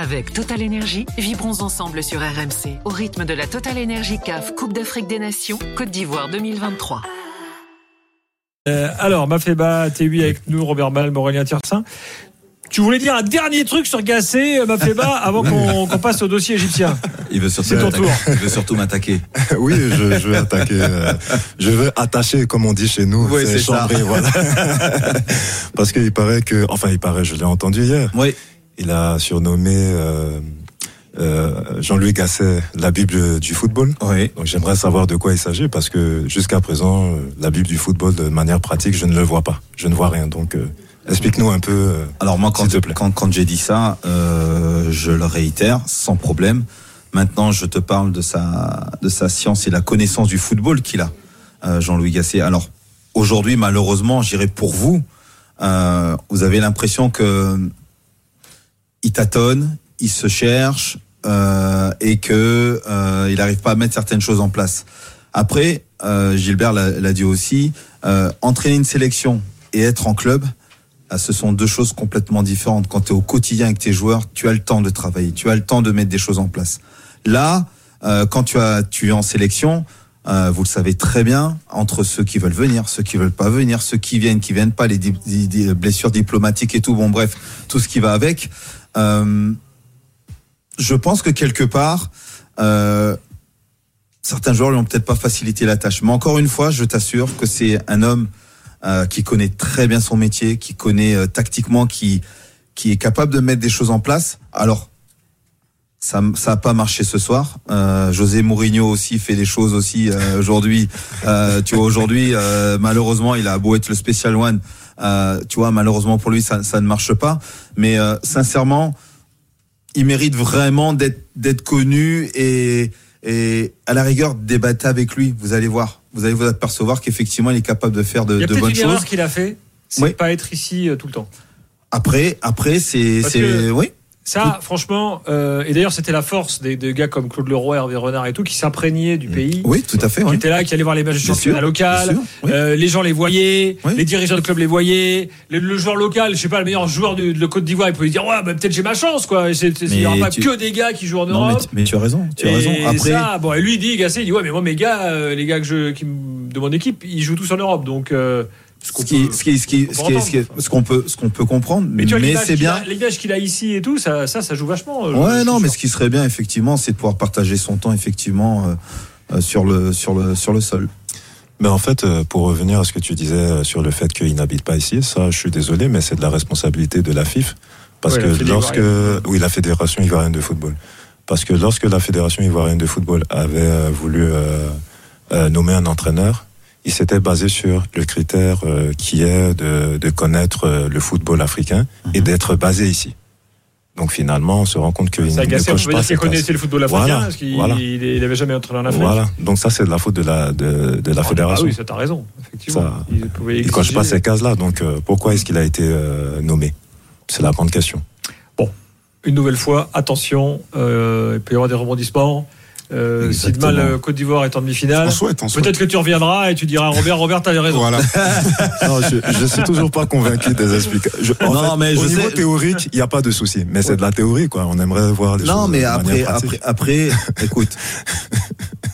Avec Total Energy, vibrons ensemble sur RMC au rythme de la Total Energy CAF Coupe d'Afrique des Nations Côte d'Ivoire 2023. Euh, alors, Mafeba, TUI avec nous, Robert Mal, Aurélien Tiersin. Tu voulais dire un dernier truc sur Gassé, Mafeba, avant qu'on passe au dossier égyptien Il veut surtout C'est ton tour. Il veut surtout m'attaquer. Oui, je, je vais attaquer. euh, je vais attacher, comme on dit chez nous. Oui, c'est ça. chambrer, voilà. Parce qu'il paraît que, enfin, il paraît, je l'ai entendu hier. Oui. Il a surnommé euh, euh, Jean-Louis Gasset la Bible du football. Oui. Donc j'aimerais savoir de quoi il s'agit parce que jusqu'à présent, euh, la Bible du football, de manière pratique, je ne le vois pas. Je ne vois rien. Donc euh, explique-nous un peu. Alors moi, quand, S'il te plaît. quand, quand j'ai dit ça, je le réitère sans problème. Maintenant, je te parle de sa, de sa science et la connaissance du football qu'il a, Jean-Louis Gasset. Alors aujourd'hui, malheureusement, j'irai pour vous. Vous avez l'impression que il tâtonne, il se cherche euh, et que euh, il n'arrive pas à mettre certaines choses en place. Après, euh, Gilbert l'a dit aussi, entraîner une sélection et être en club, ah, ce sont deux choses complètement différentes. Quand tu es au quotidien avec tes joueurs, tu as le temps de travailler, tu as le temps de mettre des choses en place. Là, quand tu, tu es en sélection, vous le savez très bien, entre ceux qui veulent venir, ceux qui veulent pas venir, ceux qui viennent, qui viennent pas, les blessures diplomatiques et tout, bon bref, tout ce qui va avec. Euh, je pense que quelque part, euh, certains joueurs lui ont peut-être pas facilité la tâche. Mais encore une fois, je t'assure que c'est un homme euh, qui connaît très bien son métier, qui connaît tactiquement, qui qui est capable de mettre des choses en place. Alors, ça ça a pas marché ce soir. José Mourinho aussi fait des choses aussi aujourd'hui. Tu vois aujourd'hui, malheureusement, il a beau être le special one. Euh, tu vois, malheureusement pour lui, ça, ça ne marche pas. Mais euh, sincèrement, il mérite vraiment d'être connu et et à la rigueur débattre avec lui. Vous allez voir, vous allez vous apercevoir qu'effectivement il est capable de faire de, Il y a de bonnes une choses. qu'il a fait, c'est Oui. pas être ici euh, tout le temps. Après, après c'est oui. Ça, franchement, euh, et d'ailleurs, c'était la force des, des gars comme Claude Leroy, Hervé Renard et tout, qui s'imprégnaient du pays. Oui, tout à fait. Qui oui. étaient là, qui allaient voir les matchs de Bien championnat local, sûr, oui. Euh, les gens les voyaient, Oui. les dirigeants de club les voyaient, le, le joueur local, je sais pas, le meilleur joueur de, de Côte d'Ivoire, il pouvait dire ouais, bah, peut-être j'ai ma chance quoi. Il y aura pas tu- que des gars qui jouent en Non, mais, Europe. tu- mais tu as raison. Tu as raison. Après, ça, bon, et lui il dit, Gassé, il dit ouais, mais moi mes gars, euh, les gars que je, qui de mon équipe, ils jouent tous en Europe, donc. Ce qu'on ce qui, peut- ce qui, qui, qu'on peut, ce qu'on peut comprendre, Mais mais, tu vois, l'image c'est qu'il bien. a- L'image qu'il a ici et tout, ça, ça, ça joue vachement. euh, Ouais, non, mais ce qui serait bien effectivement, c'est de pouvoir partager son temps effectivement euh, euh, sur le, sur le, sur le sol. Mais en fait, pour revenir à ce que tu disais sur le fait qu'il n'habite pas ici, ça, je suis désolé, mais c'est de la responsabilité de la FIF. Parce Ouais, que lorsque, oui, la Fédération ivoirienne de football. Parce que lorsque la Fédération ivoirienne de football avait voulu euh, euh, nommer un entraîneur, il s'était basé sur le critère euh, qui est de, de connaître euh, le football africain et Mhm. d'être basé ici. Donc finalement, on se rend compte qu'il ne coche peut pas qu'il connaissait le football africain, Voilà, parce qu'il voilà. il, il avait jamais entraîné en Afrique. Voilà. Donc ça, c'est de la faute de la, de, de la Ah, fédération. Ah oui, ça t'as raison, effectivement. Ça, il Il coche pas ces cases-là, donc euh, pourquoi est-ce qu'il a été euh, nommé? C'est la grande question. Une nouvelle fois, attention, euh, il peut y avoir des rebondissements. Euh, Exactement. Sidmal, euh, Côte d'Ivoire est en demi-finale. Peut-être que tu reviendras et tu diras Robert, Robert, t'avais raison. Voilà. Non, je, je suis toujours pas convaincu des explications. Je- en Non, fait, mais je au niveau sais- théorique, il n'y a pas de souci, mais c'est de la théorie, quoi. On aimerait voir les Non, choses mais de après, après, après, écoute,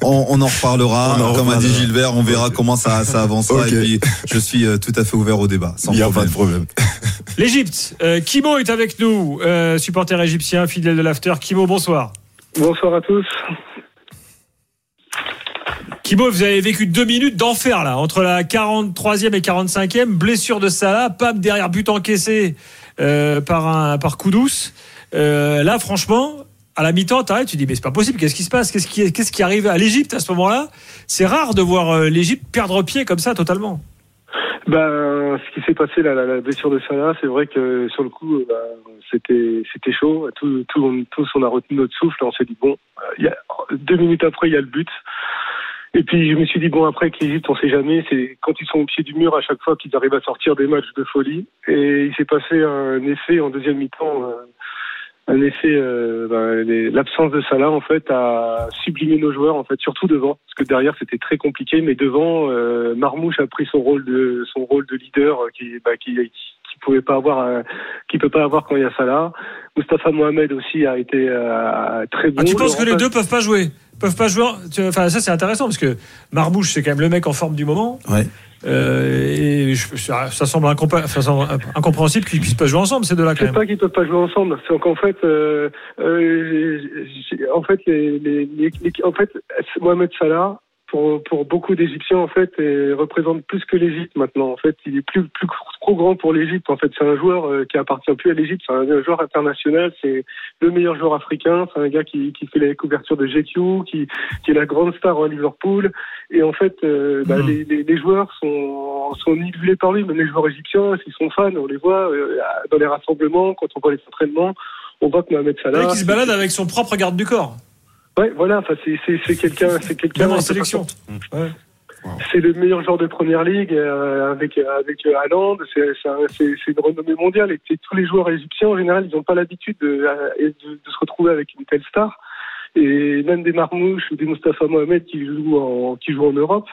on, on en reparlera. On en Comme a dit. Gilbert, on verra comment ça, ça avancera. Ok. Et puis, je suis euh, tout à fait ouvert au débat. Sans Il n'y a pas problème. de problème. L'Égypte, euh, Kimo est avec nous, euh, supporter égyptien, fidèle de l'After. Kimo, bonsoir. Bonsoir à tous. Kimo, vous avez vécu deux minutes d'enfer là, entre la 43e et 45e, blessure de Salah, Pape derrière but encaissé euh, par un par Koudous. Euh, là, franchement, à la mi-temps, t'arrêtes, tu dis mais c'est pas possible. Qu'est-ce qui se passe? Qu'est-ce qui qu'est-ce qui arrive à l'Égypte à ce moment-là? C'est rare de voir euh, l'Égypte perdre pied comme ça totalement. Ben, ce qui s'est passé, la, la, blessure de Salah, c'est vrai que sur le coup, euh, ben, c'était c'était chaud. Tout, tout, tous, on a retenu notre souffle. On s'est dit bon, euh, y a, deux minutes après, il y a le but. Et puis je me suis dit bon après que l'Égypte, on sait jamais. C'est quand ils sont au pied du mur à chaque fois qu'ils arrivent à sortir des matchs de folie. Et il s'est passé un effet en deuxième mi-temps. euh, un effet, euh, ben, l'absence de Salah en fait a sublimé nos joueurs en fait, surtout devant, parce que derrière c'était très compliqué, mais devant, euh, Marmouche a pris son rôle de son rôle de leader qui, qui, qui qu'il pouvait pas avoir, euh, qu'il peut pas avoir quand il y a Salah. Mustafa Mohamed aussi a été euh, très bon. Ah, tu penses Le que les deux peuvent pas jouer? Peuvent pas jouer. Enfin, ça c'est intéressant parce que Marbouche c'est quand même le mec en forme du moment. Ouais. Euh, et je- ça, ça semble incompa- ça semble incompréhensible qu'ils puissent pas jouer ensemble ces deux-là quand C'est même. pas qu'ils peuvent pas jouer ensemble. C'est qu'en fait, euh, euh, en fait, les, les, les- les- en fait, Mohamed Salah, pour, pour beaucoup d'Égyptiens, en fait, et représente plus que l'Égypte maintenant. En fait, il est plus, plus trop grand pour l'Égypte. En fait, c'est un joueur euh, qui appartient plus à l'Égypte. C'est un joueur international. C'est le meilleur joueur africain. C'est un gars qui, qui fait les couvertures de GQ, qui, qui est la grande star à Liverpool. Et en fait, euh, bah, Mhm. les, les, les joueurs sont, sont nivellés par lui. Même les joueurs égyptiens, s'ils sont fans, on les voit euh, dans les rassemblements, quand on voit les entraînements, on voit que Mohamed Salah. qui se balade avec son propre garde du corps, Ouais, voilà. Enfin, c'est c'est c'est quelqu'un, c'est quelqu'un. en sélection. Ouais. C'est le meilleur joueur de première ligue euh, avec avec euh, Haaland. C'est c'est un- c'est- c'est une renommée mondiale et c'est- tous les joueurs égyptiens en général, ils n'ont pas l'habitude de, euh, de, de se retrouver avec une telle star. Et même des Marmouches ou des Mustafa Mohamed qui jouent en qui jouent en Europe,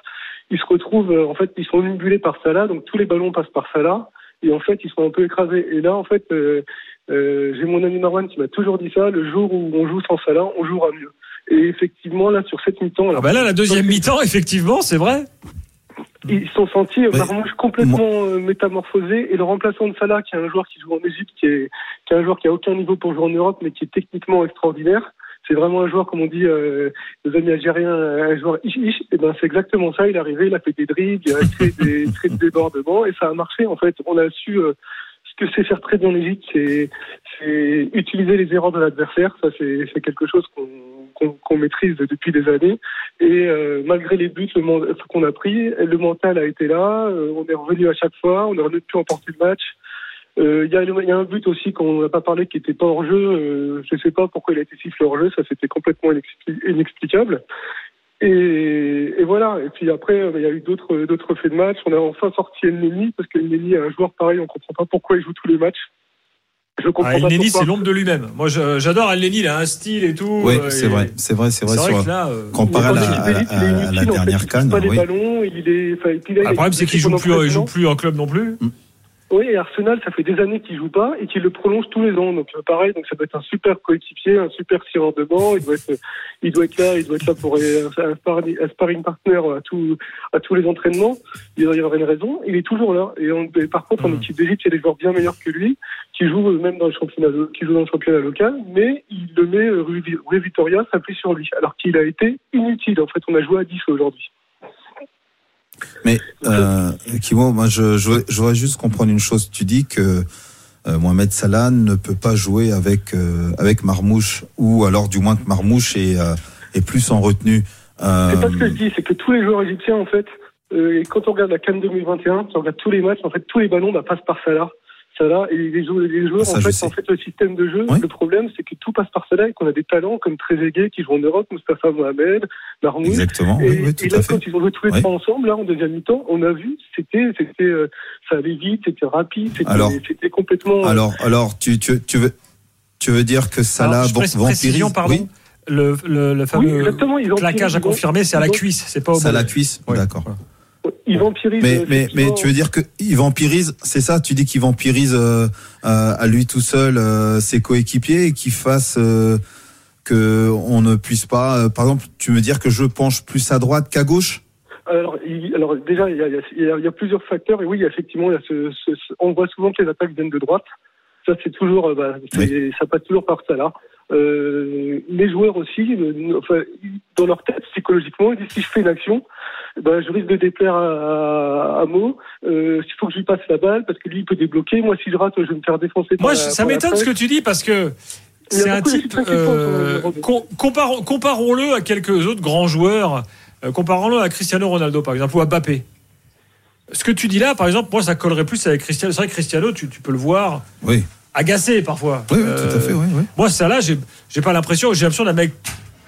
ils se retrouvent en fait, ils sont omnibulés par Salah, donc tous les ballons passent par Salah. Et en fait, ils sont un peu écrasés. Et là, en fait, euh, euh, j'ai mon ami Marwan qui m'a toujours dit ça. Le jour où on joue sans Salah, on jouera mieux. Et effectivement, là, sur cette mi-temps, Ah bah là la deuxième mi-temps effectivement c'est vrai. ils sont sentis euh, Mais- Marmouche complètement euh, métamorphosés et le remplaçant de Salah, qui est un joueur qui joue en Égypte, qui est, qui est un joueur qui a aucun niveau pour jouer en Europe, mais qui est techniquement extraordinaire. C'est vraiment un joueur, comme on dit, euh, nos amis algériens, un joueur ish ish. Et ben c'est exactement ça. Il est arrivé, il a fait des dribbles, il a créé des, créé des débordements et ça a marché. En fait, on a su euh, que c'est faire très bien l'Égypte, c'est utiliser les erreurs de l'adversaire. Ça, c'est quelque chose qu'on maîtrise depuis des années. Et euh, malgré les buts qu'on a pris, le mental a été là. euh, on est revenu à chaque fois. On aurait pu emporter le match. Euh, Il y, y a un but aussi qu'on n'a pas parlé qui n'était pas hors jeu. Je ne sais pas pourquoi il a été sifflé hors jeu. Ça, c'était complètement inexpli- inexplicable. Et, et voilà. Et puis après, euh, il y a eu d'autres d'autres faits de match. On a enfin sorti Elneny parce qu'Elneny est un joueur pareil. On comprend pas pourquoi il joue tous les matchs. Je comprends Ah, pas Elneny c'est l'ombre de lui-même. Moi j'adore Elneny, il a un style et tout. Oui, euh, c'est et- vrai, c'est vrai, c'est vrai. Vrai sur- que là. euh, Comparé à la, quand il à, il à- à la inutile, en fait. dernière Il canne, les oui. ballons, il est, enfin, ah, il le problème a- c'est qu'il joue plus, il joue plus en club non plus. Oui, et Arsenal, ça fait des années qu'il joue pas et qu'il le prolonge tous les ans. Donc euh, pareil, donc ça doit être un super coéquipier, un super tireur de banc. Il doit être, il doit être là, il doit être là pour euh, un sparring, partner à tous, à tous les entraînements. Il doit y avoir une raison. Il est toujours là. Et, on- et par contre, en Mhm. équipe d'élite, il y a des joueurs bien meilleurs que lui qui jouent euh, même dans le championnat, qui jouent dans le championnat local, mais il le met euh, Rui Vitoria s'appuie sur lui, alors qu'il a été inutile. En fait, on a joué à 10 aujourd'hui. Mais euh, Kimo, moi, je, je, je voudrais juste comprendre une chose. Tu dis que euh, Mohamed Salah ne peut pas jouer avec euh, avec Marmouche, ou alors du moins que Marmouche est, euh, est plus en retenue. Euh, C'est pas ce que je dis, c'est que tous les joueurs égyptiens, en fait, euh, et quand on regarde la Cannes 2021, tu regardes tous les matchs, en fait, tous les ballons bah, passent par Salah. Salah et les joueurs, les joueurs Ça, en, fait, en fait, le système de jeu, Oui. le problème, c'est que tout passe par Salah et qu'on a des talents comme Trezeguet qui joue en Europe, Mustafa Mohamed, Marmouche. exactement, Et, oui, oui, et là, à fait. quand ils ont joué tous les Oui. trois ensemble, là, en deuxième mi-temps, on a vu, c'était, c'était, euh, ça allait vite, c'était rapide, c'était, complètement. Alors, alors, tu, tu, tu veux, tu veux dire que Salah Alors, je vampirise? pardon. oui, Le, le, le oui, fameux exactement, ils ont claquage à confirmer, c'est à la cuisse, c'est pas au c'est à la cuisse, Ouais. d'accord. Voilà. Ils vampirisent. Mais, mais, mais tu veux dire qu'il vampirise, c'est ça Tu dis qu'il vampirise euh, euh, à lui tout seul euh, ses coéquipiers et qu'il fasse que on ne puisse pas. par exemple, tu veux dire que je penche plus à droite qu'à gauche? Alors, il- alors déjà, il y, a, il y a- il y a plusieurs facteurs. Et oui, effectivement, il y a ce, ce- ce- on voit souvent que les attaques viennent de droite. Ça, c'est toujours, bah, ça passe toujours par ça là. Euh, les joueurs aussi, euh, enfin, dans leur tête, psychologiquement, ils disent si je fais une action, ben, je risque de déplaire à, à, à Mo. Euh, il faut que je lui passe la balle parce que lui, il peut débloquer. Moi, si je rate, je vais me faire défoncer. Moi, ça m'étonne ce que tu dis parce que c'est un type. euh, comparons- Comparons-le à quelques autres grands joueurs. Euh, Comparons-le à Cristiano Ronaldo, par exemple, ou à Mbappé. Ce que tu dis là, par exemple, moi, ça collerait plus avec Cristiano. C'est vrai que Cristiano, tu, tu peux le voir Oui, agacé parfois. oui, oui, Euh, tout à fait, oui, oui. Moi, ça là, j'ai pas l'impression. J'ai l'impression d'un mec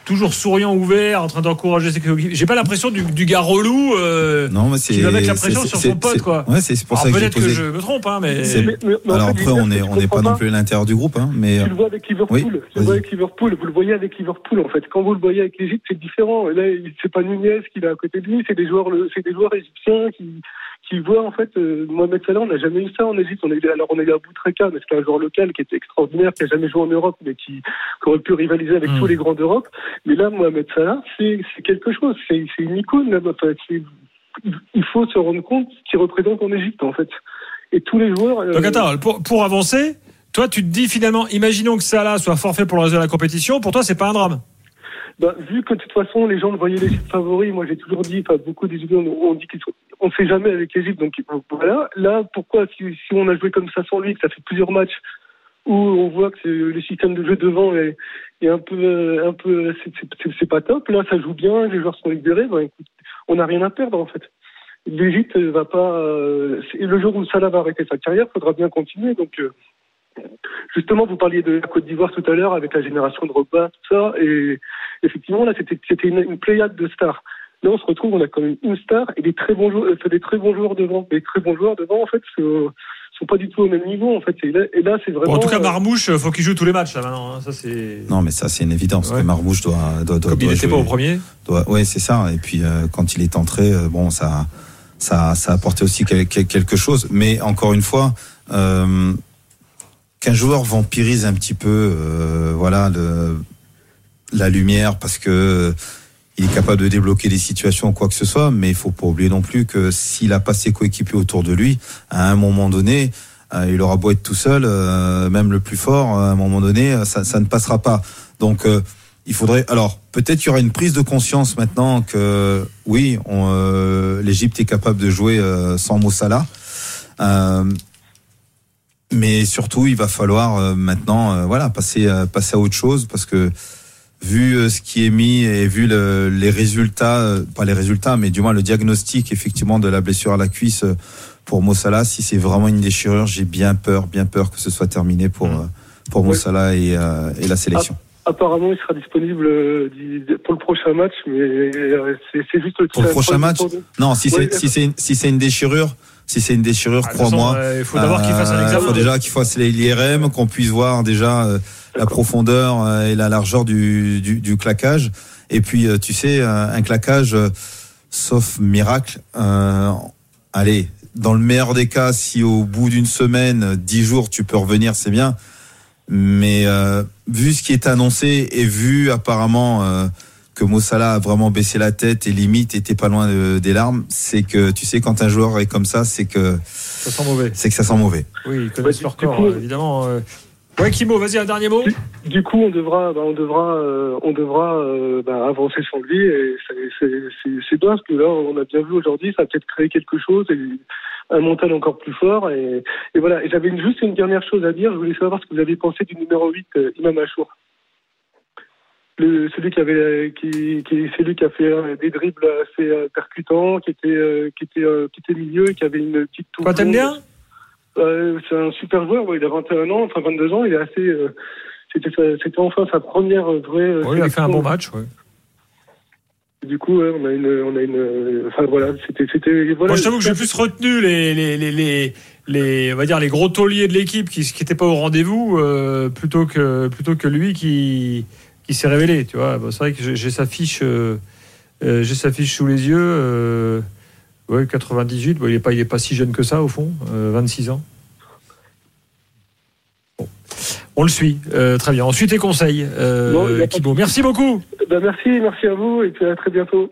toujours souriant, ouvert, en train d'encourager ses coéquipiers. J'ai pas l'impression du, du gars relou. euh, Non, mais c'est. qui va mettre la c'est- pression c'est- sur c'est- son pote, c'est- quoi. Ouais, c'est c'est pour alors ça que j'ai peut-être que je me trompe, hein, mais. C'est- Mais- mais- mais en Alors fait, après, on est, que tu on n'est pas comprends non plus à l'intérieur du groupe, hein, mais Tu le vois avec Liverpool. Oui, tu le vois avec Liverpool. Vous le voyez avec Liverpool, en fait. Quand vous le voyez avec l'Égypte, c'est différent. Là, il- c'est pas Nunez qui est à côté de lui, c'est des joueurs, c'est des joueurs égyptiens qui, qu'il voit en fait, euh, Mohamed Salah, on n'a jamais eu ça en Égypte. On a eu, alors on a eu Abou Treka, mais c'était un joueur local qui était extraordinaire, qui a jamais joué en Europe, mais qui, qui aurait pu rivaliser avec Mm. tous les grands d'Europe. Mais là, Mohamed Salah, c'est c'est quelque chose, c'est c'est une icône. Là, Enfin, c'est- il faut se rendre compte qu'il représente en Égypte, en fait. Et tous les joueurs. euh, Donc attends, pour, pour avancer, toi tu te dis finalement, imaginons que Salah soit forfait pour le reste de la compétition, pour toi c'est pas un drame. Bah, vu que de toute façon, les gens le voyaient l'Égypte favori, moi j'ai toujours dit, enfin beaucoup d'Égyptiens ont on dit qu'ils sont, on ne sait jamais avec l'Égypte, donc voilà. Là, pourquoi si, on a joué comme ça sans lui, que ça fait plusieurs matchs où on voit que le système de jeu devant est, un peu, euh, un peu, c'est- pas top. Là, ça joue bien, les joueurs sont libérés. On n'a rien à perdre en fait. L'Égypte va pas. euh, le jour où Salah va arrêter sa carrière, faudra bien continuer. Donc euh, Justement, vous parliez de la Côte d'Ivoire tout à l'heure avec la génération de Robin, tout ça, et effectivement là c'était une, une pléiade de stars. Là, on se retrouve, on a quand même une star et des très bons joueurs, euh, des très bons joueurs devant. Les très bons joueurs devant, en fait, sont, sont pas du tout au même niveau, en fait. Et là, et là c'est Bon, vraiment. en tout cas, euh, Marmouche, faut qu'il joue tous les matchs là maintenant. hein. Ça c'est. Non, mais ça, c'est une évidence Ouais. que Marmouche doit, doit, doit, Comme il n'était pas au premier. doit- ouais, c'est ça. Et puis, euh, quand il est entré, euh, bon, ça, ça, ça a apporté aussi quel- quel- quelque chose. Mais encore une fois, euh, qu'un joueur vampirise un petit peu, euh, voilà, le, la lumière parce que euh, il est capable de débloquer des situations quoi que ce soit. Mais il faut pas oublier non plus que s'il a pas ses coéquipiers autour de lui, à un moment donné, euh, il aura beau être tout seul, euh, même le plus fort, à un moment donné, euh, ça, ne passera pas. Donc, euh, il faudrait. Alors, peut-être qu'il y aura une prise de conscience maintenant que oui, euh, l'Égypte est capable de jouer euh, sans Mo Salah. Euh, mais surtout, il va falloir euh, maintenant, euh, voilà, passer, euh, passer à autre chose parce que vu euh, ce qui est mis et vu le- les résultats, euh, pas les résultats, mais du moins le diagnostic effectivement de la blessure à la cuisse euh, pour Mo Salah, si c'est vraiment une déchirure, j'ai bien peur, bien peur que ce soit terminé pour euh, pour Mo Ouais. Salah et, et la sélection. Apparemment, il sera disponible pour le prochain match, mais c'est juste le Pour le prochain match Non, si Ouais, c'est si c'est si c'est une déchirure, si c'est une déchirure, Ah, crois-moi. euh, Il faut d'abord qu'il fasse un euh, examen. faut déjà qu'il fasse les l'IRM, qu'on puisse voir déjà euh, la profondeur euh, et la largeur du, du, du claquage. Et puis, tu sais, un claquage, sauf miracle, euh, allez, dans le meilleur des cas, si au bout d'une semaine, dix jours, tu peux revenir, c'est bien. Mais euh, vu ce qui est annoncé et vu apparemment euh, que Mossala a vraiment baissé la tête et limite était pas loin de- des larmes, c'est que tu sais quand un joueur est comme ça, c'est que Ça sent mauvais. c'est que ça sent mauvais. Oui, ils connaissent Ouais, leur corps, coup- évidemment. euh. Ouais, Kimo, vas-y, un dernier mot. Du coup, on devra, bah, on devra, euh, on devra euh, bah, avancer sans lui. Et c'est- bien parce que là, on a bien vu aujourd'hui, ça a peut-être créé quelque chose, et un mental encore plus fort. Et, et voilà. Et j'avais juste une dernière chose à dire. Je voulais savoir ce que vous avez pensé du numéro 8, euh, Imam Achour. Le, celui qui avait, qui, qui, c'est lui qui a fait euh, des dribbles assez euh, percutants, qui était, euh, qui était, qui était milieu et qui avait une petite touche. Quoi, t'aimes bien c'est un super joueur, ouais, il a 21 ans, enfin 22 ans, il est assez. c'était, c'était enfin sa première vraie. Oui, il a fait un bon match. ouais. Du coup, ouais, on a une, on a une. Enfin voilà, c'était, c'était. Voilà, Moi, je t'avoue que j'ai plus retenu les, les, les, les, les- on va dire les gros tauliers de l'équipe qui qui étaient pas au rendez-vous euh, plutôt que plutôt que lui qui qui s'est révélé. Tu vois, Bon, c'est vrai que j'ai j'ai sa fiche, euh, euh, j'ai sa fiche sous les yeux. euh, ouais, 98. Bon, il est pas il est pas si jeune que ça au fond, euh, 26 ans. Bon. On le suit, euh, très bien. Ensuite, tes conseils, euh, Thibaut. Merci beaucoup. Ben, merci, merci à vous, et puis à très bientôt.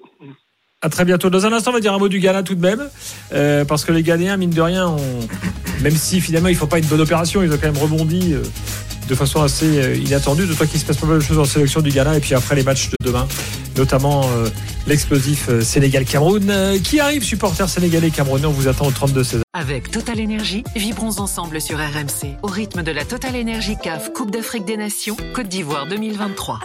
À très bientôt. Dans un instant, on va dire un mot du Ghana tout de même, euh, parce que les Ghanéens, mine de rien, ont, même si finalement ils font pas une bonne opération, ils ont quand même rebondi euh, de façon assez euh, inattendue. De toi qu'il se passe pas mal de choses en sélection du Ghana, et puis après les matchs de demain, notamment euh, l'explosif euh, Sénégal-Cameroun, qui arrive, supporter sénégalais camerounais. On vous attend au 32 16 Avec Total Énergie, vibrons ensemble sur RMC au rythme de la Total Énergie CAF Coupe d'Afrique des Nations Côte d'Ivoire 2023.